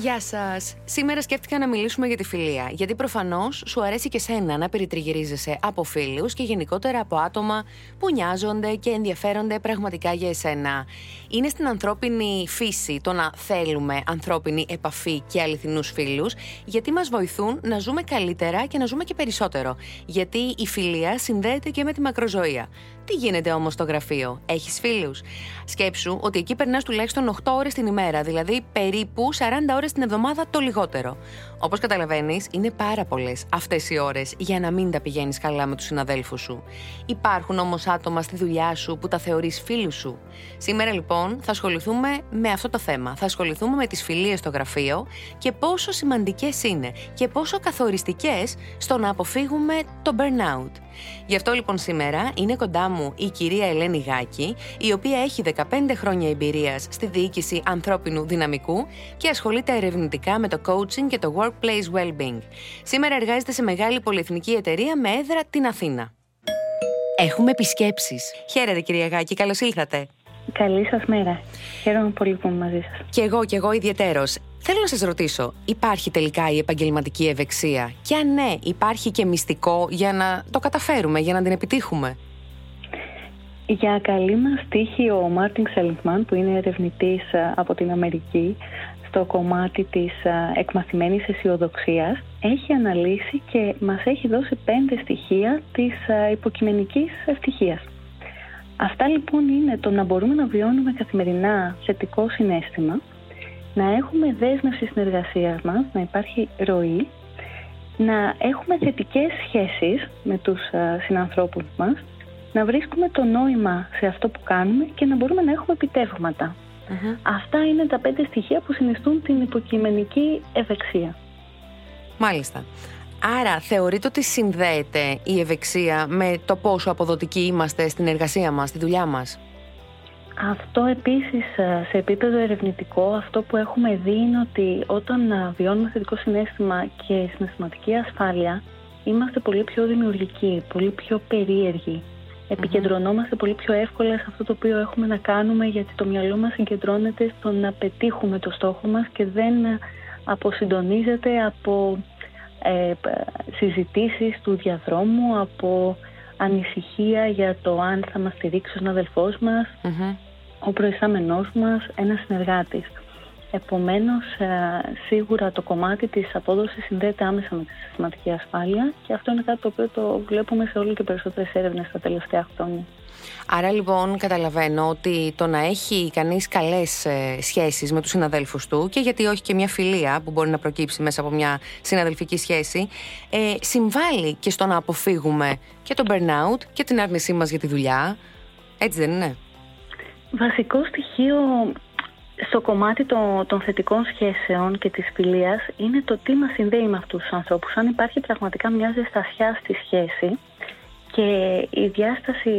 Γεια σας. Σήμερα σκέφτηκα να μιλήσουμε για τη φιλία. Γιατί προφανώς σου αρέσει και σένα να περιτριγυρίζεσαι από φίλους και γενικότερα από άτομα που νοιάζονται και ενδιαφέρονται πραγματικά για εσένα. Είναι στην ανθρώπινη φύση το να θέλουμε ανθρώπινη επαφή και αληθινούς φίλους, γιατί μας βοηθούν να ζούμε καλύτερα και να ζούμε και περισσότερο. Γιατί η φιλία συνδέεται και με τη μακροζωία. Τι γίνεται όμως στο γραφείο, έχεις φίλους; Σκέψου ότι εκεί περνάς τουλάχιστον 8 ώρες την ημέρα, δηλαδή περίπου 40 ώρες την εβδομάδα το λιγότερο. Όπως καταλαβαίνεις, είναι πάρα πολλές αυτές οι ώρες για να μην τα πηγαίνεις καλά με τους συναδέλφους σου. Υπάρχουν όμως άτομα στη δουλειά σου που τα θεωρείς φίλους σου. Σήμερα λοιπόν θα ασχοληθούμε με αυτό το θέμα. Θα ασχοληθούμε με τις φιλίες στο γραφείο και πόσο σημαντικές είναι και πόσο καθοριστικές στο να αποφύγουμε το burnout. Γι' αυτό λοιπόν σήμερα είναι κοντά μου η κυρία Ελένη Γάκη, η οποία έχει 15 χρόνια εμπειρίας στη διοίκηση ανθρώπινου δυναμικού και ασχολείται ερευνητικά με το coaching και το workplace well-being. Σήμερα εργάζεται σε μεγάλη πολυεθνική εταιρεία με έδρα την Αθήνα. Έχουμε επισκέψεις. Χαίρετε κυρία Γάκη, καλώς ήλθατε. Καλή σας μέρα. Χαίρομαι πολύ που είμαι μαζί σας. Και εγώ, και εγώ ιδιαιτέρως. Θέλω να σας ρωτήσω, υπάρχει τελικά η επαγγελματική ευεξία; Και αν ναι, υπάρχει και μυστικό για να το καταφέρουμε, για να την επιτύχουμε; Για καλή μας τύχη ο Μάρτιν Σελιγκμάν που είναι ερευνητής ε, από την Αμερική στο κομμάτι της εκμαθημένης αισιοδοξίας έχει αναλύσει και μας έχει δώσει πέντε στοιχεία της υποκειμενικής ευτυχίας. Αυτά λοιπόν είναι το να μπορούμε να βιώνουμε καθημερινά θετικό συνέστημα, να έχουμε δέσμευση στην εργασία μας, να υπάρχει ροή, να έχουμε θετικές σχέσεις με τους συνανθρώπους μας, να βρίσκουμε το νόημα σε αυτό που κάνουμε και να μπορούμε να έχουμε επιτεύγματα. Αυτά είναι τα πέντε στοιχεία που συνιστούν την υποκειμενική ευεξία. Μάλιστα. Άρα θεωρείτε ότι συνδέεται η ευεξία με το πόσο αποδοτικοί είμαστε στην εργασία μας, στη δουλειά μας; Αυτό επίσης ε, σε επίπεδο ερευνητικό, αυτό που έχουμε δει είναι ότι όταν ε, βιώνουμε θετικό συνέστημα και συναισθηματική ασφάλεια, είμαστε πολύ πιο δημιουργικοί, πολύ πιο περίεργοι επικεντρωνόμαστε πολύ πιο εύκολα σε αυτό το οποίο έχουμε να κάνουμε γιατί το μυαλό μας συγκεντρώνεται στο να πετύχουμε το στόχο μας και δεν αποσυντονίζεται από ε, συζητήσεις του διαδρόμου, από ανησυχία για το αν θα μας στηρίξει ο συναδελφός μας, ο προϊστάμενός μας, ένας συνεργάτης. Επομένως, ε, σίγουρα το κομμάτι της απόδοσης συνδέεται άμεσα με τη συστηματική ασφάλεια και αυτό είναι κάτι το οποίο το βλέπουμε σε όλο και περισσότερες έρευνες τα τελευταία χρόνια. Άρα λοιπόν καταλαβαίνω ότι το να έχει κανείς καλές ε, σχέσεις με τους συναδέλφους του και γιατί όχι και μια φιλία που μπορεί να προκύψει μέσα από μια συναδελφική σχέση ε, συμβάλλει και στο να αποφύγουμε και το burnout και την άρνησή μας για τη δουλειά. Έτσι δεν είναι; Βασικό στοιχείο στο κομμάτι των, των θετικών σχέσεων και της φιλίας είναι το τι μας συνδέει με αυτούς τους ανθρώπους. Αν υπάρχει πραγματικά μια ζεστασιά στη σχέση και η διάσταση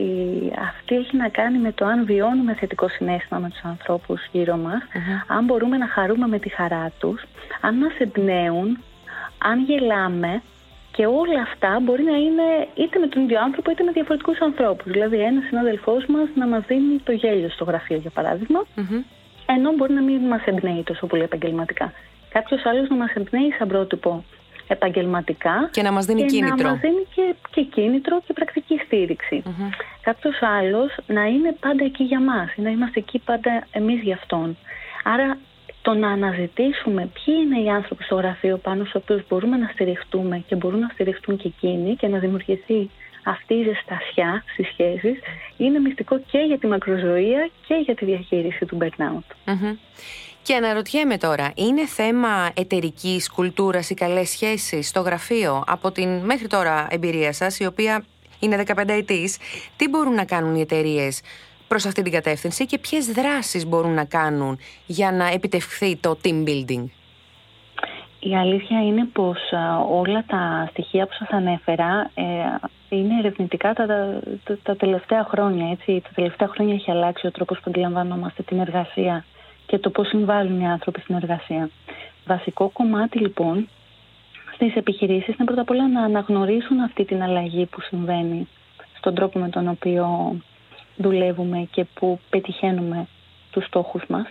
αυτή έχει να κάνει με το αν βιώνουμε θετικό συνέστημα με τους ανθρώπους γύρω μας, αν μπορούμε να χαρούμε με τη χαρά τους, αν μας εμπνέουν, αν γελάμε και όλα αυτά μπορεί να είναι είτε με τον ίδιο άνθρωπο είτε με διαφορετικούς ανθρώπους. Δηλαδή, ένας συνάδελφός μας να μας δίνει το γέλιο στο γραφείο, για παραδειγμα ενώ μπορεί να μην μας εμπνέει τόσο πολύ επαγγελματικά. Κάποιος άλλος να μας εμπνέει σαν πρότυπο επαγγελματικά και να μας δίνει και κίνητρο. Να μας δίνει και, και κίνητρο και πρακτική στήριξη. Mm-hmm. Κάποιος άλλος να είναι πάντα εκεί για μας, να είμαστε εκεί πάντα εμείς για αυτόν. Άρα το να αναζητήσουμε ποιοι είναι οι άνθρωποι στο γραφείο πάνω στους οποίους μπορούμε να στηριχτούμε και μπορούν να στηριχτούν και εκείνοι και να δημιουργηθεί αυτή η ζεστασιά στις σχέσεις είναι μυστικό και για τη μακροζωία και για τη διαχείριση του burnout. Και αναρωτιέμαι τώρα, είναι θέμα εταιρικής κουλτούρας ή καλές σχέσεις στο γραφείο; Από την μέχρι τώρα εμπειρία σας, η οποία είναι 15 ετής, τι μπορούν να κάνουν οι εταιρείες προς αυτή την κατεύθυνση και ποιες δράσεις μπορούν να κάνουν για να επιτευχθεί το team building; Η αλήθεια είναι πως όλα τα στοιχεία που σας ανέφερα ε, είναι ερευνητικά τα, τα, τα, τελευταία χρόνια. Έτσι. Τα τελευταία χρόνια έχει αλλάξει ο τρόπος που αντιλαμβανόμαστε την εργασία και το πώς συμβάλλουν οι άνθρωποι στην εργασία. Βασικό κομμάτι λοιπόν στις επιχειρήσεις είναι πρώτα απ' όλα να αναγνωρίσουν αυτή την αλλαγή που συμβαίνει στον τρόπο με τον οποίο δουλεύουμε και που πετυχαίνουμε τους στόχους μας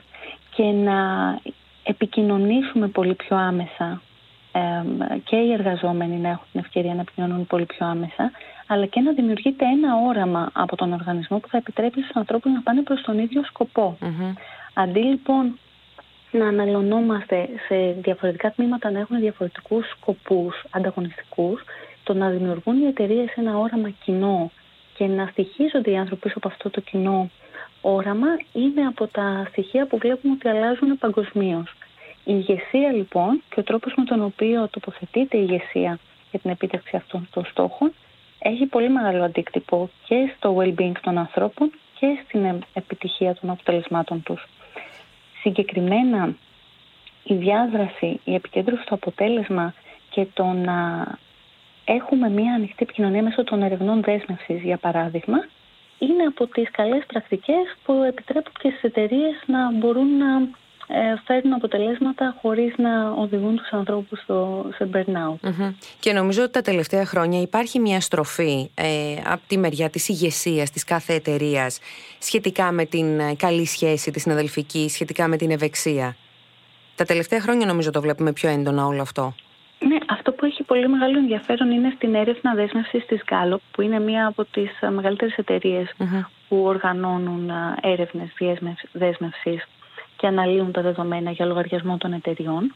και να επικοινωνήσουμε πολύ πιο άμεσα και οι εργαζόμενοι να έχουν την ευκαιρία να επικοινωνούν πολύ πιο άμεσα, αλλά και να δημιουργείται ένα όραμα από τον οργανισμό που θα επιτρέπει στους ανθρώπους να πάνε προς τον ίδιο Αντί λοιπόν να αναλωνόμαστε σε διαφορετικά τμήματα να έχουν διαφορετικούς σκοπούς ανταγωνιστικούς, το να δημιουργούν οι εταιρείες ένα όραμα κοινό και να στοιχίζονται οι άνθρωποι πίσω από αυτό το κοινό όραμα είναι από τα στοιχεία που βλέπουμε ότι αλλάζουν παγκοσμίως. Η ηγεσία λοιπόν και ο τρόπος με τον οποίο τοποθετείται η ηγεσία για την επίτευξη αυτών των στόχων έχει πολύ μεγάλο αντίκτυπο και στο well-being των ανθρώπων και στην επιτυχία των αποτελεσμάτων τους. Συγκεκριμένα η διάδραση, η επικέντρωση στο αποτέλεσμα και το να έχουμε μια ανοιχτή επικοινωνία μέσω των ερευνών δέσμευσης, για παράδειγμα, είναι από τις καλές πρακτικές που επιτρέπουν και στις εταιρείες να μπορούν να ε, φέρνουν αποτελέσματα χωρίς να οδηγούν τους ανθρώπους στο, σε burnout. Και νομίζω ότι τα τελευταία χρόνια υπάρχει μια στροφή ε, από τη μεριά της ηγεσίας της κάθε εταιρείας σχετικά με την ε, καλή σχέση της συναδελφικής, σχετικά με την ευεξία. Τα τελευταία χρόνια νομίζω το βλέπουμε πιο έντονα όλο αυτό. Ναι, αυτό που έχει πολύ μεγάλο ενδιαφέρον είναι στην έρευνα δέσμευσης της Gallup, που είναι μία από τις μεγαλύτερες που οργανώνουν έρευνες δέσμευσης και αναλύουν τα δεδομένα για λογαριασμό των εταιριών.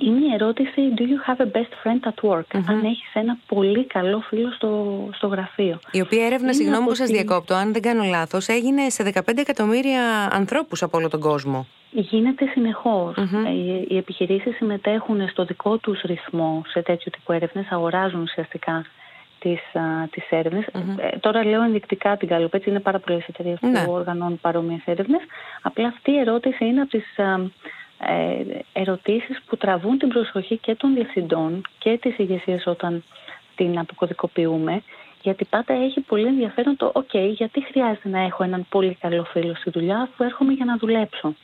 Είναι η ερώτηση Do you have a best friend at work? Αν έχεις ένα πολύ καλό φίλο στο, στο γραφείο. Η οποία έρευνα, συγγνώμη που σας διακόπτω, αν δεν κάνω λάθος, έγινε σε 15 εκατομμύρια ανθρώπους από όλο τον κόσμο. Γίνεται ε, Οι, οι επιχειρήσεις συμμετέχουν στο δικό τους ρυθμό σε τέτοιου τύπου έρευνες, αγοράζουν ουσιαστικά τις, τις ερευνες ε, τώρα λέω ενδεικτικά την Gallup, έτσι είναι πάρα πολλές εταιρείες ναι. που οργανώνουν παρόμοιες έρευνες. Απλά αυτή η ερώτηση είναι από τις ε, ερωτήσεις που τραβούν την προσοχή και των διευθυντών και της ηγεσίας όταν την αποκωδικοποιούμε. Γιατί πάντα έχει πολύ ενδιαφέρον το «ΟΚ, γιατί χρειάζεται να έχω έναν πολύ καλό φίλο στη δουλειά αφού έρχομαι για να δουλεψω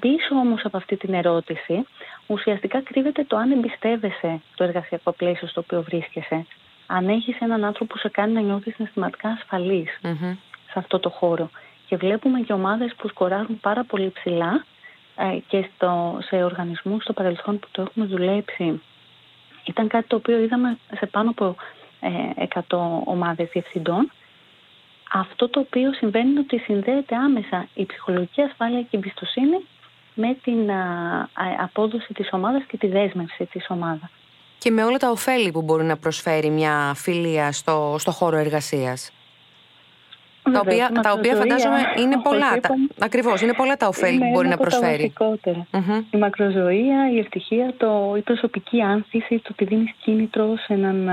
Πίσω όμως από αυτή την ερώτηση ουσιαστικά κρύβεται το αν εμπιστεύεσαι το εργασιακό πλαίσιο στο οποίο βρίσκεσαι αν έχεις έναν άνθρωπο που σε κάνει να νιώθεις συναισθηματικά σε αυτό το χώρο. Και βλέπουμε και ομάδες που σκοράζουν πάρα πολύ ψηλά ε, και στο, σε οργανισμούς στο παρελθόν που το έχουμε δουλέψει. Ήταν κάτι το οποίο είδαμε σε πάνω από ε, 100 ομάδες διευθυντών. Αυτό το οποίο συμβαίνει είναι ότι συνδέεται άμεσα η ψυχολογική ασφάλεια και η εμπιστοσύνη με την απόδοση της ομάδας και τη δέσμευση της ομάδας και με όλα τα ωφέλη που μπορεί να προσφέρει μια φιλία στο, στο χώρο εργασίας. τα οποία, τα οποία φαντάζομαι είναι πολλά. Τα, ακριβώς, είναι πολλά τα ωφέλη που μπορεί να προσφέρει. Η μακροζωία, η ευτυχία, το, η προσωπική άνθηση, το ότι δίνεις κίνητρο σε έναν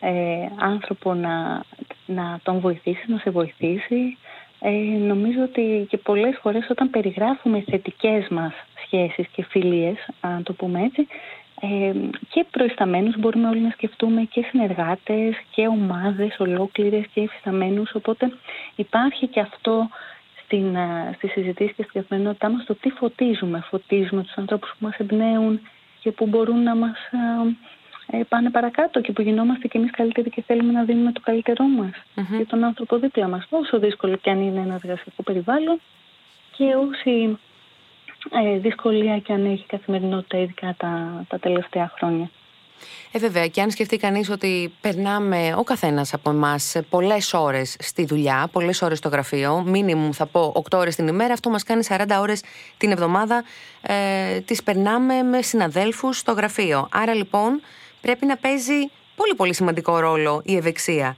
ε, άνθρωπο να, να τον βοηθήσει, να σε βοηθήσει. Ε, νομίζω ότι και πολλές φορές όταν περιγράφουμε θετικές μας σχέσεις και φιλίες, αν το πούμε έτσι, ε, και προϊσταμένους μπορούμε όλοι να σκεφτούμε και συνεργάτες και ομάδες ολόκληρες και εφισταμένους οπότε υπάρχει και αυτό στην, στη συζητήση και στην καθημερινότητά μας το τι φωτίζουμε. Φωτίζουμε τους ανθρώπους που μας εμπνέουν και που μπορούν να μας ε, πάνε παρακάτω και που γινόμαστε κι εμείς καλύτεροι και θέλουμε να δίνουμε το καλύτερό μας mm-hmm. για τον άνθρωπο δίπλα μας. Όσο δύσκολο και αν είναι ένα εργασιακό περιβάλλον και όσοι ε, δυσκολία και αν έχει καθημερινότητα ειδικά τα, τα τελευταία χρόνια. Ε, βέβαια, και αν σκεφτεί κανείς ότι περνάμε ο καθένας από εμάς πολλές ώρες στη δουλειά, πολλές ώρες στο γραφείο, μίνιμουμ θα πω 8 ώρες την ημέρα, αυτό μας κάνει 40 ώρες την εβδομάδα, ε, τις περνάμε με συναδέλφους στο γραφείο. Άρα λοιπόν πρέπει να παίζει πολύ πολύ σημαντικό ρόλο η ευεξία.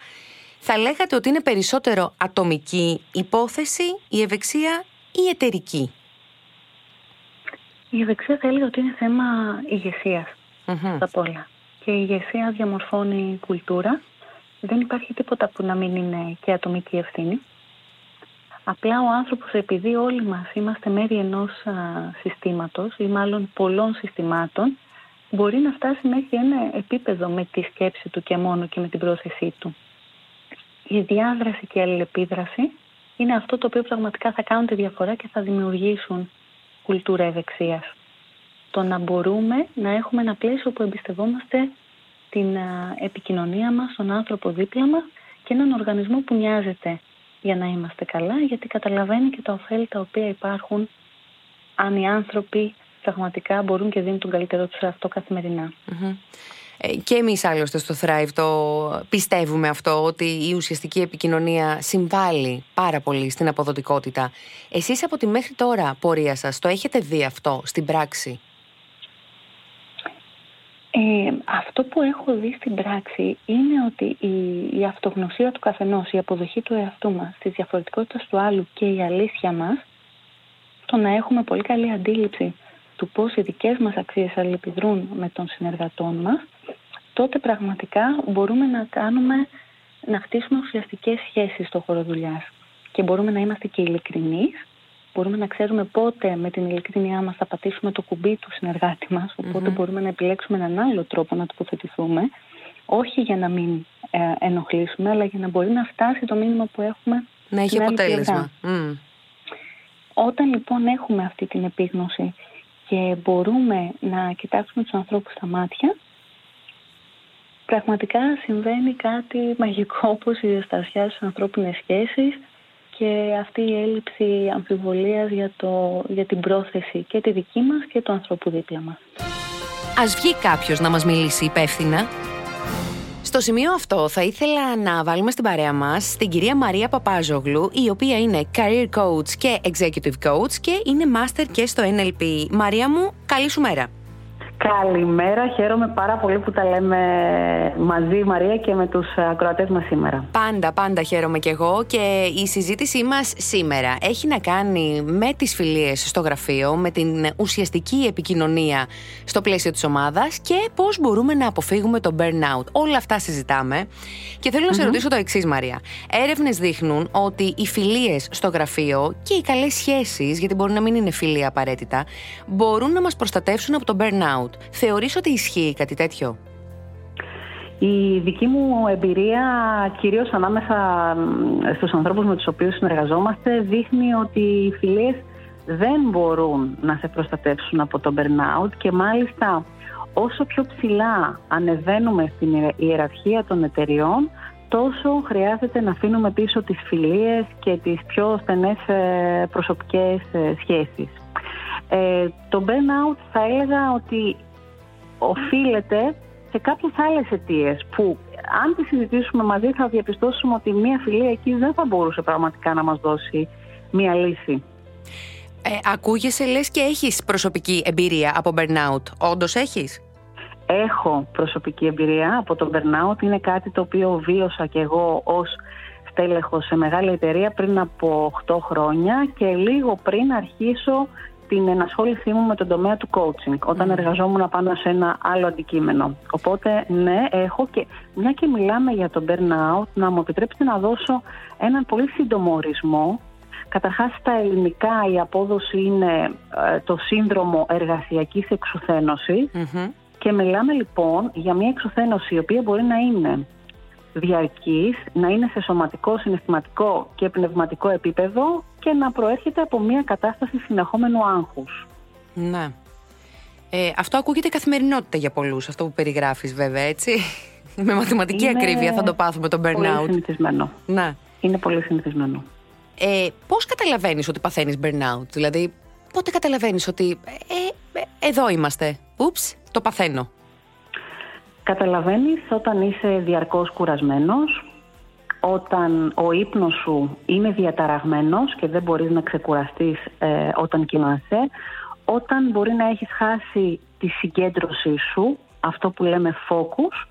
Θα λέγατε ότι είναι περισσότερο ατομική υπόθεση η ευεξία ή εταιρική; Η ευεξία θα έλεγα ότι είναι θέμα ηγεσίας mm-hmm. απ' όλα. Και η ηγεσία διαμορφώνει κουλτούρα. Δεν υπάρχει τίποτα που να μην είναι και ατομική ευθύνη. Απλά ο άνθρωπος, επειδή όλοι μας είμαστε μέρη ενός α, συστήματος ή μάλλον πολλών συστημάτων, μπορεί να φτάσει μέχρι ένα επίπεδο με τη σκέψη του και μόνο και με την πρόθεσή του. Η διάδραση και η αλληλεπίδραση είναι αυτό το οποίο πραγματικά θα κάνουν τη διαφορά και θα δημιουργήσουν κουλτούρα ευεξίας. Το να μπορούμε να έχουμε ένα πλαίσιο που εμπιστευόμαστε την επικοινωνία μας, τον άνθρωπο δίπλα μας και έναν οργανισμό που νοιάζεται για να είμαστε καλά, γιατί καταλαβαίνει και τα ωφέλη τα οποία υπάρχουν αν οι άνθρωποι πραγματικά μπορούν και δίνουν τον καλύτερο τους αυτό ε, Και εμείς άλλωστε στο Thrive το πιστεύουμε αυτό ότι η ουσιαστική επικοινωνία συμβάλλει πάρα πολύ στην αποδοτικότητα. Εσείς από τη μέχρι τώρα πορεία σας το έχετε δει αυτό στην πράξη; Ε, αυτό που έχω δει στην πράξη είναι ότι η, η αυτογνωσία του καθενός, η αποδοχή του εαυτού μας, της διαφορετικότητας του άλλου και η αλήθεια μας, το να έχουμε πολύ καλή αντίληψη του πώς οι δικές μας αξίες αλληλεπιδρούν με τον συνεργατών μας, τότε πραγματικά μπορούμε να κάνουμε, να χτίσουμε ουσιαστικές σχέσεις στο χώρο δουλειάς. Και μπορούμε να είμαστε και ειλικρινεί, μπορούμε να ξέρουμε πότε με την ειλικρινιά μας θα πατήσουμε το κουμπί του συνεργάτη μας, μπορούμε να επιλέξουμε έναν άλλο τρόπο να τοποθετηθούμε, όχι για να μην ε, ενοχλήσουμε, αλλά για να μπορεί να φτάσει το μήνυμα που έχουμε να έχει αποτέλεσμα. Όταν λοιπόν έχουμε αυτή την επίγνωση και μπορούμε να κοιτάξουμε τους ανθρώπους στα μάτια, πραγματικά συμβαίνει κάτι μαγικό όπως η διαστασιά στις ανθρώπινες σχέσεις και αυτή η έλλειψη αμφιβολίας για, το, για την πρόθεση και τη δική μας και του ανθρώπου δίπλα μας. Ας βγει κάποιος να μας μιλήσει υπεύθυνα; Στο σημείο αυτό θα ήθελα να βάλουμε στην παρέα μας την κυρία Μαρία Παπάζογλου η οποία είναι career coach και executive coach και είναι master και στο NLP. Μαρία μου, καλή σου μέρα. Καλημέρα, χαίρομαι πάρα πολύ που τα λέμε μαζί Μαρία και με τους ακροατές μας σήμερα. Πάντα, πάντα χαίρομαι κι εγώ και η συζήτησή μας σήμερα έχει να κάνει με τις φιλίες στο γραφείο, με την ουσιαστική επικοινωνία στο πλαίσιο της ομάδας και πώς μπορούμε να αποφύγουμε το burnout. Όλα αυτά συζητάμε και θέλω να σε ρωτήσω το εξής Μαρία. Έρευνες δείχνουν ότι οι φιλίες στο γραφείο και οι καλές σχέσεις, γιατί μπορεί να μην είναι φιλία απαραίτητα, μπορούν να μας προστατεύσουν από το burnout. Θεωρείς ότι ισχύει κάτι τέτοιο; Η δική μου εμπειρία, κυρίως ανάμεσα στους ανθρώπους με τους οποίους συνεργαζόμαστε, δείχνει ότι οι φιλίες δεν μπορούν να σε προστατεύσουν από το burnout και μάλιστα όσο πιο ψηλά ανεβαίνουμε στην ιεραρχία των εταιριών, τόσο χρειάζεται να αφήνουμε πίσω τις φιλίες και τις πιο στενές ε, προσωπικές ε, σχέσεις. Ε, το burnout θα έλεγα ότι οφείλεται σε κάποιες άλλες αιτίες που αν τις συζητήσουμε μαζί θα διαπιστώσουμε ότι μία φιλία εκεί δεν θα μπορούσε πραγματικά να μας δώσει μία λύση. Ε, ακούγεσαι λες και έχεις προσωπική εμπειρία από burnout. Όντως έχεις; Έχω προσωπική εμπειρία από το burnout. Είναι κάτι το οποίο βίωσα και εγώ ως στέλεχος σε μεγάλη εταιρεία πριν από 8 χρόνια και λίγο πριν αρχίσω την ενασχόλησή μου με τον τομέα του coaching όταν εργαζόμουν πάνω σε ένα άλλο αντικείμενο. Οπότε ναι, έχω και μια και μιλάμε για το burnout, να μου επιτρέψετε να δώσω έναν πολύ σύντομο ορισμό. Καταρχάς στα ελληνικά η απόδοση είναι ε, το σύνδρομο εργασιακής και μιλάμε λοιπόν για μια εξουθένωση η οποία μπορεί να είναι διαρκής, να είναι σε σωματικό, συναισθηματικό και πνευματικό επίπεδο και να προέρχεται από μια κατάσταση συνεχόμενου άγχους. Ναι. Ε, αυτό ακούγεται καθημερινότητα για πολλούς, αυτό που περιγράφεις βέβαια, έτσι. Με μαθηματική ακρίβεια θα το πάθουμε το burnout. Πολύ συνηθισμένο. Ναι. Είναι πολύ συνηθισμένο. Ε, πώς καταλαβαίνεις ότι παθαίνεις burnout, δηλαδή πότε καταλαβαίνεις ότι ε, ε, εδώ είμαστε, ούψ, το παθαίνω. Καταλαβαίνεις όταν είσαι διαρκώς κουρασμένος, όταν ο ύπνος σου είναι διαταραγμένος και δεν μπορείς να ξεκουραστείς ε, όταν κοιμάσαι, όταν μπορεί να έχεις χάσει τη συγκέντρωσή σου, αυτό που λέμε focus,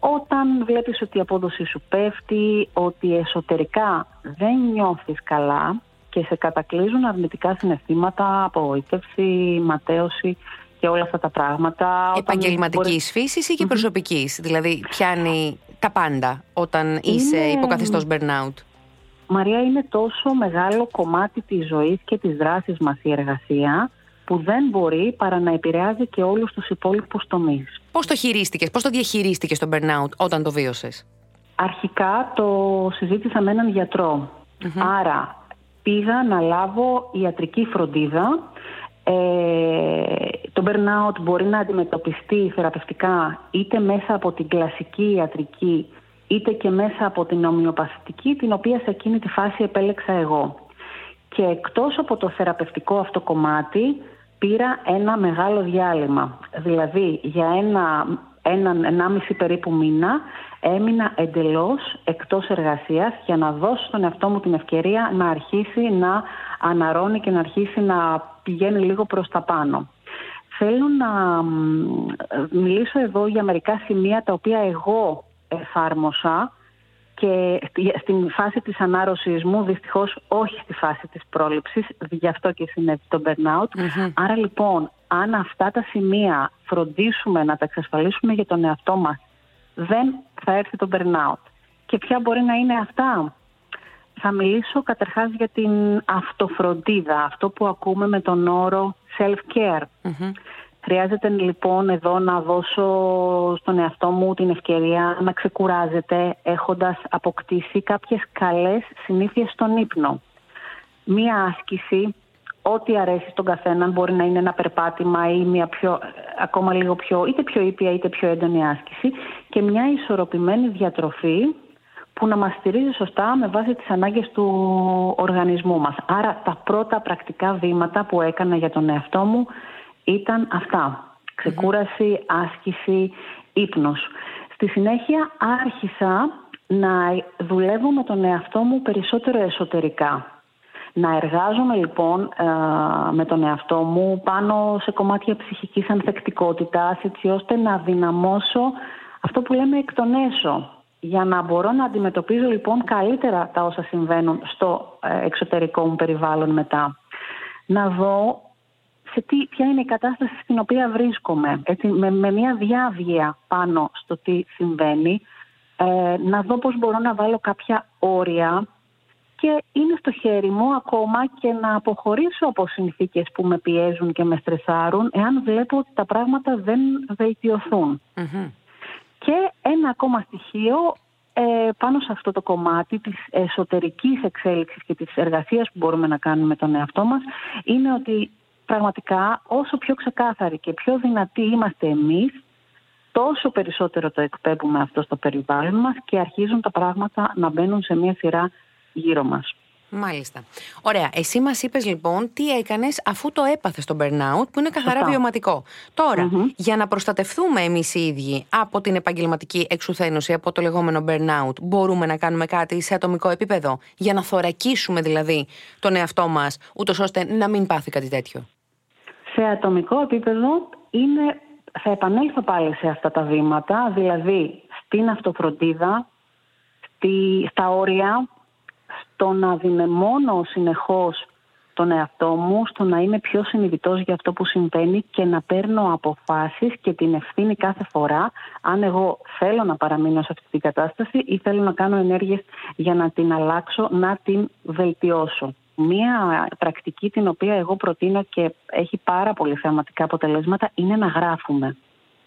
όταν βλέπεις ότι η απόδοσή σου πέφτει, ότι εσωτερικά δεν νιώθεις καλά και σε κατακλείζουν αρνητικά συναισθήματα, απογοήτευση, ματέωση και όλα αυτά τα πράγματα. Επαγγελματικής μπορεί... φύσης ή και προσωπικής; Δηλαδή, πιάνει τα πάντα όταν είσαι υποκαθιστό burnout; Μαρία, είναι τόσο μεγάλο κομμάτι της ζωής και της δράσης μας η εργασία που δεν μπορεί παρά να επηρεάζει και όλους τους υπόλοιπους τομείς. Πώς το χειρίστηκες, πώς το διαχειρίστηκες το burnout όταν το βίωσες; Αρχικά το συζήτησα με έναν Άρα πήγα να λάβω ιατρική φροντίδα. Ε, το burnout μπορεί να αντιμετωπιστεί θεραπευτικά είτε μέσα από την κλασική ιατρική είτε και μέσα από την ομοιοπαθητική την οποία σε εκείνη τη φάση επέλεξα εγώ. Και εκτός από το θεραπευτικό αυτό κομμάτι πήρα ένα μεγάλο διάλειμμα. Δηλαδή για ένα, έναν ενάμιση περίπου μήνα έμεινα εντελώς εκτός εργασίας για να δώσω στον εαυτό μου την ευκαιρία να αρχίσει να αναρώνει και να αρχίσει να πηγαίνει λίγο προς τα πάνω. Θέλω να μιλήσω εδώ για μερικά σημεία τα οποία εγώ εφάρμοσα και στην φάση της ανάρρωσης μου, δυστυχώς όχι στη φάση της πρόληψης, γι' αυτό και συνέβη το burnout. Άρα λοιπόν, αν αυτά τα σημεία φροντίσουμε να τα εξασφαλίσουμε για τον εαυτό μας, δεν θα έρθει το burnout. Και ποια μπορεί να είναι αυτά; Θα μιλήσω καταρχάς για την αυτοφροντίδα, αυτό που ακούμε με τον όρο self-care. Χρειάζεται λοιπόν εδώ να δώσω στον εαυτό μου την ευκαιρία να ξεκουράζεται έχοντας αποκτήσει κάποιες καλές συνήθειες στον ύπνο. Μία άσκηση, ό,τι αρέσει στον καθέναν, μπορεί να είναι ένα περπάτημα ή μια πιο, ακόμα λίγο πιο, είτε πιο ήπια είτε πιο έντονη άσκηση και μια ισορροπημένη διατροφή που να μας στηρίζει σωστά με βάση τις ανάγκες του οργανισμού μας. Άρα τα πρώτα πρακτικά βήματα που έκανα για τον εαυτό μου ήταν αυτά. Ξεκούραση, άσκηση, ύπνος. Στη συνέχεια άρχισα να δουλεύω με τον εαυτό μου περισσότερο εσωτερικά. Να εργάζομαι λοιπόν ε, με τον εαυτό μου πάνω σε κομμάτια ψυχικής ανθεκτικότητας έτσι ώστε να δυναμώσω αυτό που λέμε εκ των έσω για να μπορώ να αντιμετωπίζω λοιπόν καλύτερα τα όσα συμβαίνουν στο ε, εξωτερικό μου περιβάλλον μετά. Να δω σε τι, ποια είναι η κατάσταση στην οποία βρίσκομαι. Έτσι, με, με μια διάβγεια πάνω στο τι συμβαίνει, ε, να δω πώς μπορώ να βάλω κάποια όρια και είναι στο χέρι μου ακόμα και να αποχωρήσω από συνθήκες που με πιέζουν και με στρεσάρουν εάν βλέπω ότι τα πράγματα δεν βελτιωθουν Και ένα ακόμα στοιχείο ε, πάνω σε αυτό το κομμάτι της εσωτερικής εξέλιξης και της εργασίας που μπορούμε να κάνουμε με τον εαυτό μας είναι ότι πραγματικά όσο πιο ξεκάθαροι και πιο δυνατοί είμαστε εμείς, τόσο περισσότερο το εκπέμπουμε αυτό στο περιβάλλον μας και αρχίζουν τα πράγματα να μπαίνουν σε μια σειρά γύρω μας. Μάλιστα. Ωραία. Εσύ μας είπες λοιπόν τι έκανες αφού το έπαθες στο burnout, που είναι καθαρά βιωματικό. για να προστατευτούμε εμείς οι ίδιοι από την επαγγελματική εξουθένωση, από το λεγόμενο burnout, μπορούμε να κάνουμε κάτι σε ατομικό επίπεδο; Για να θωρακίσουμε δηλαδή τον εαυτό μας, ούτως ώστε να μην πάθει κάτι τέτοιο; Σε ατομικό επίπεδο είναι, θα επανέλθω πάλι σε αυτά τα βήματα, δηλαδή στην αυτοφροντίδα, στη, στα όρια, στο να δυνεμώνω συνεχώς τον εαυτό μου, στο να είμαι πιο συνειδητός για αυτό που συμβαίνει και να παίρνω αποφάσεις και την ευθύνη κάθε φορά αν εγώ θέλω να παραμείνω σε αυτή την κατάσταση ή θέλω να κάνω ενέργειες για να την αλλάξω, να την βελτιώσω. Μία πρακτική την οποία εγώ προτείνω και έχει πάρα πολύ θεαματικά αποτελέσματα είναι να γράφουμε.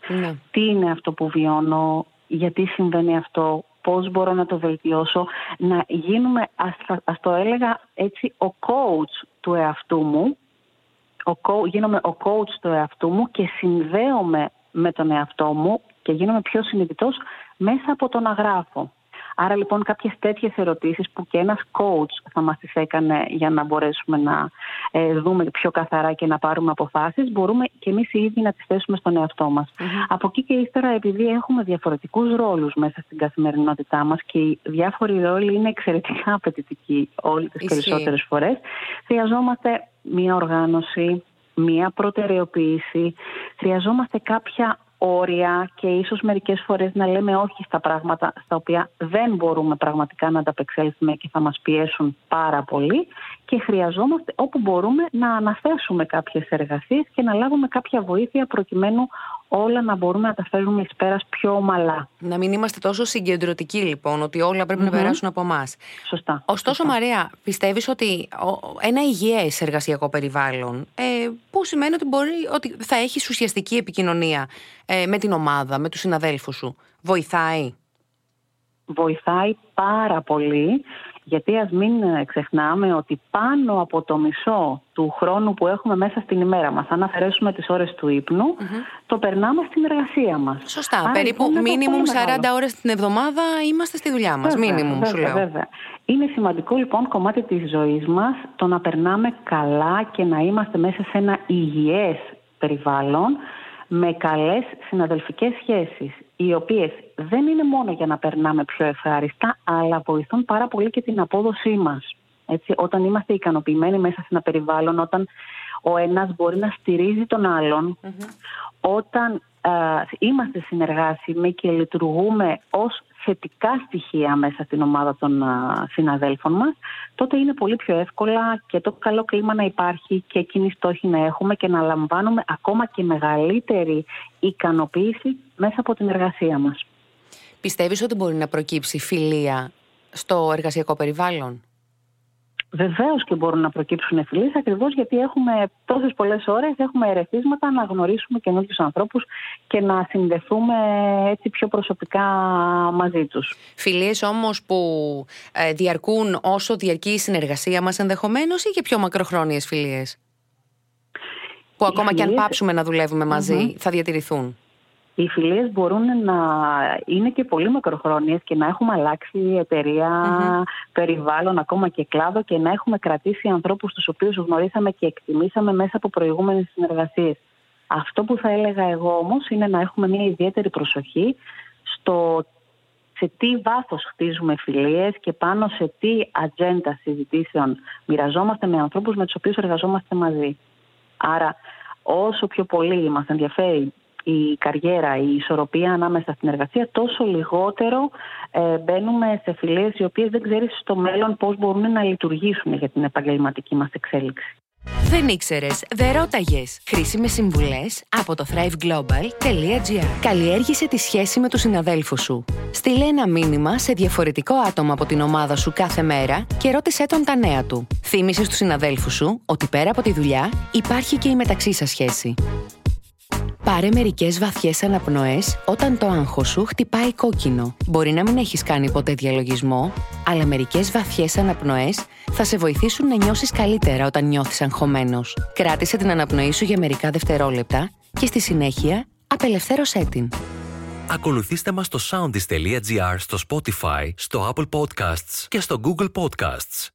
Ναι. Τι είναι αυτό που βιώνω, γιατί συμβαίνει αυτό, πώς μπορώ να το βελτιώσω, να γίνουμε, ας, το έλεγα έτσι, ο coach του εαυτού μου, ο, γίνομαι ο coach του εαυτού μου και συνδέομαι με τον εαυτό μου και γίνομαι πιο συνειδητός μέσα από το να γράφω. Άρα λοιπόν κάποιες τέτοιες ερωτήσεις που και ένας coach θα μας τις έκανε για να μπορέσουμε να ε, δούμε πιο καθαρά και να πάρουμε αποφάσεις μπορούμε και εμείς οι ίδιοι να τις θέσουμε στον εαυτό μας. Από εκεί και ύστερα επειδή έχουμε διαφορετικούς ρόλους μέσα στην καθημερινότητά μας και οι διάφοροι ρόλοι είναι εξαιρετικά απαιτητικοί όλες τις περισσότερες φορές χρειαζόμαστε μία οργάνωση, μία προτεραιοποίηση, χρειαζόμαστε κάποια όρια και ίσως μερικές φορές να λέμε όχι στα πράγματα στα οποία δεν μπορούμε πραγματικά να ανταπεξέλθουμε και θα μας πιέσουν πάρα πολύ και χρειαζόμαστε όπου μπορούμε να αναθέσουμε κάποιες εργασίες και να λάβουμε κάποια βοήθεια προκειμένου όλα να μπορούμε να τα φέρουμε εις πέρας πιο ομαλά. Να μην είμαστε τόσο συγκεντρωτικοί λοιπόν, ότι όλα να περάσουν από εμάς. Σωστά. Ωστόσο, Μαρία, πιστεύεις ότι ένα υγιές εργασιακό περιβάλλον, ε, που σημαίνει ότι, μπορεί, ότι θα έχεις ουσιαστική επικοινωνία ε, με την ομάδα, με τους συναδέλφους σου, βοηθάει; Βοηθάει πάρα πολύ γιατί ας μην ε, ξεχνάμε ότι πάνω από το μισό του χρόνου που έχουμε μέσα στην ημέρα μας, αν αφαιρέσουμε τις ώρες του ύπνου, το περνάμε στην εργασία μας. Σωστά. Άρα, περίπου μίνιμουμ 40 ώρες την εβδομάδα είμαστε στη δουλειά μας. Μίνιμουμ σου λέω. Βέβαια. Είναι σημαντικό λοιπόν κομμάτι της ζωής μας το να περνάμε καλά και να είμαστε μέσα σε ένα υγιές περιβάλλον με καλές συναδελφικές σχέσεις, οι οποίες δεν είναι μόνο για να περνάμε πιο ευχάριστα, αλλά βοηθούν πάρα πολύ και την απόδοσή μας. Έτσι, όταν είμαστε ικανοποιημένοι μέσα σε ένα περιβάλλον, όταν ο ένας μπορεί να στηρίζει τον αλλον όταν είμαστε συνεργάσιμοι και λειτουργούμε ως θετικά στοιχεία μέσα στην ομάδα των συναδέλφων μας, τότε είναι πολύ πιο εύκολα και το καλό κλίμα να υπάρχει και εκείνη στόχη να έχουμε και να λαμβάνουμε ακόμα και μεγαλύτερη ικανοποίηση μέσα από την εργασία μας. Πιστεύεις ότι μπορεί να προκύψει φιλία στο εργασιακό περιβάλλον; Βεβαίως και μπορούν να προκύψουν φιλίε, ακριβώς γιατί έχουμε τόσες πολλές ώρες, έχουμε ερεθίσματα να γνωρίσουμε καινούριους ανθρώπους και να συνδεθούμε έτσι πιο προσωπικά μαζί τους. Φιλίες όμως που ε, διαρκούν όσο διαρκεί η συνεργασία μας ενδεχομένως ή και πιο μακροχρόνιες φιλίες; Που ακόμα και αν πάψουμε να δουλεύουμε θα διατηρηθούν. Οι φιλίες μπορούν να είναι και πολύ μακροχρόνιες και να έχουμε αλλάξει περιβάλλον, ακόμα και κλάδο και να έχουμε κρατήσει ανθρώπους τους οποίους γνωρίσαμε και εκτιμήσαμε μέσα από προηγούμενες συνεργασίες. Αυτό που θα έλεγα εγώ όμως είναι να έχουμε μια ιδιαίτερη προσοχή στο σε τι βάθος χτίζουμε φιλίες και πάνω σε τι ατζέντα συζητήσεων μοιραζόμαστε με ανθρώπους με τους οποίους εργαζόμαστε μαζί. Άρα όσο πιο πολύ μας ενδιαφέρει η καριέρα, η ισορροπία ανάμεσα στην εργασία, τόσο λιγότερο ε, μπαίνουμε σε φιλίες οι οποίες δεν ξέρεις στο μέλλον πώς μπορούν να λειτουργήσουν για την επαγγελματική μας εξέλιξη. Δεν ήξερες, δεν ρώταγες. Χρήσιμες συμβουλές από το thriveglobal.gr. Καλλιέργησε τη σχέση με τους συναδέλφους σου. Στείλε ένα μήνυμα σε διαφορετικό άτομο από την ομάδα σου κάθε μέρα και ρώτησέ τον τα νέα του. Θύμησες στου συναδέλφους σου ότι πέρα από τη δουλειά υπάρχει και η μεταξύ σας σχέση. Πάρε μερικές βαθιές αναπνοές όταν το άγχος σου χτυπάει κόκκινο. Μπορεί να μην έχεις κάνει ποτέ διαλογισμό, αλλά μερικές βαθιές αναπνοές θα σε βοηθήσουν να νιώσεις καλύτερα όταν νιώθεις αγχωμένος. Κράτησε την αναπνοή σου για μερικά δευτερόλεπτα και στη συνέχεια απελευθέρωσέ την. Ακολουθήστε μας στο soundis.gr, στο Spotify, στο Apple Podcasts και στο Google Podcasts.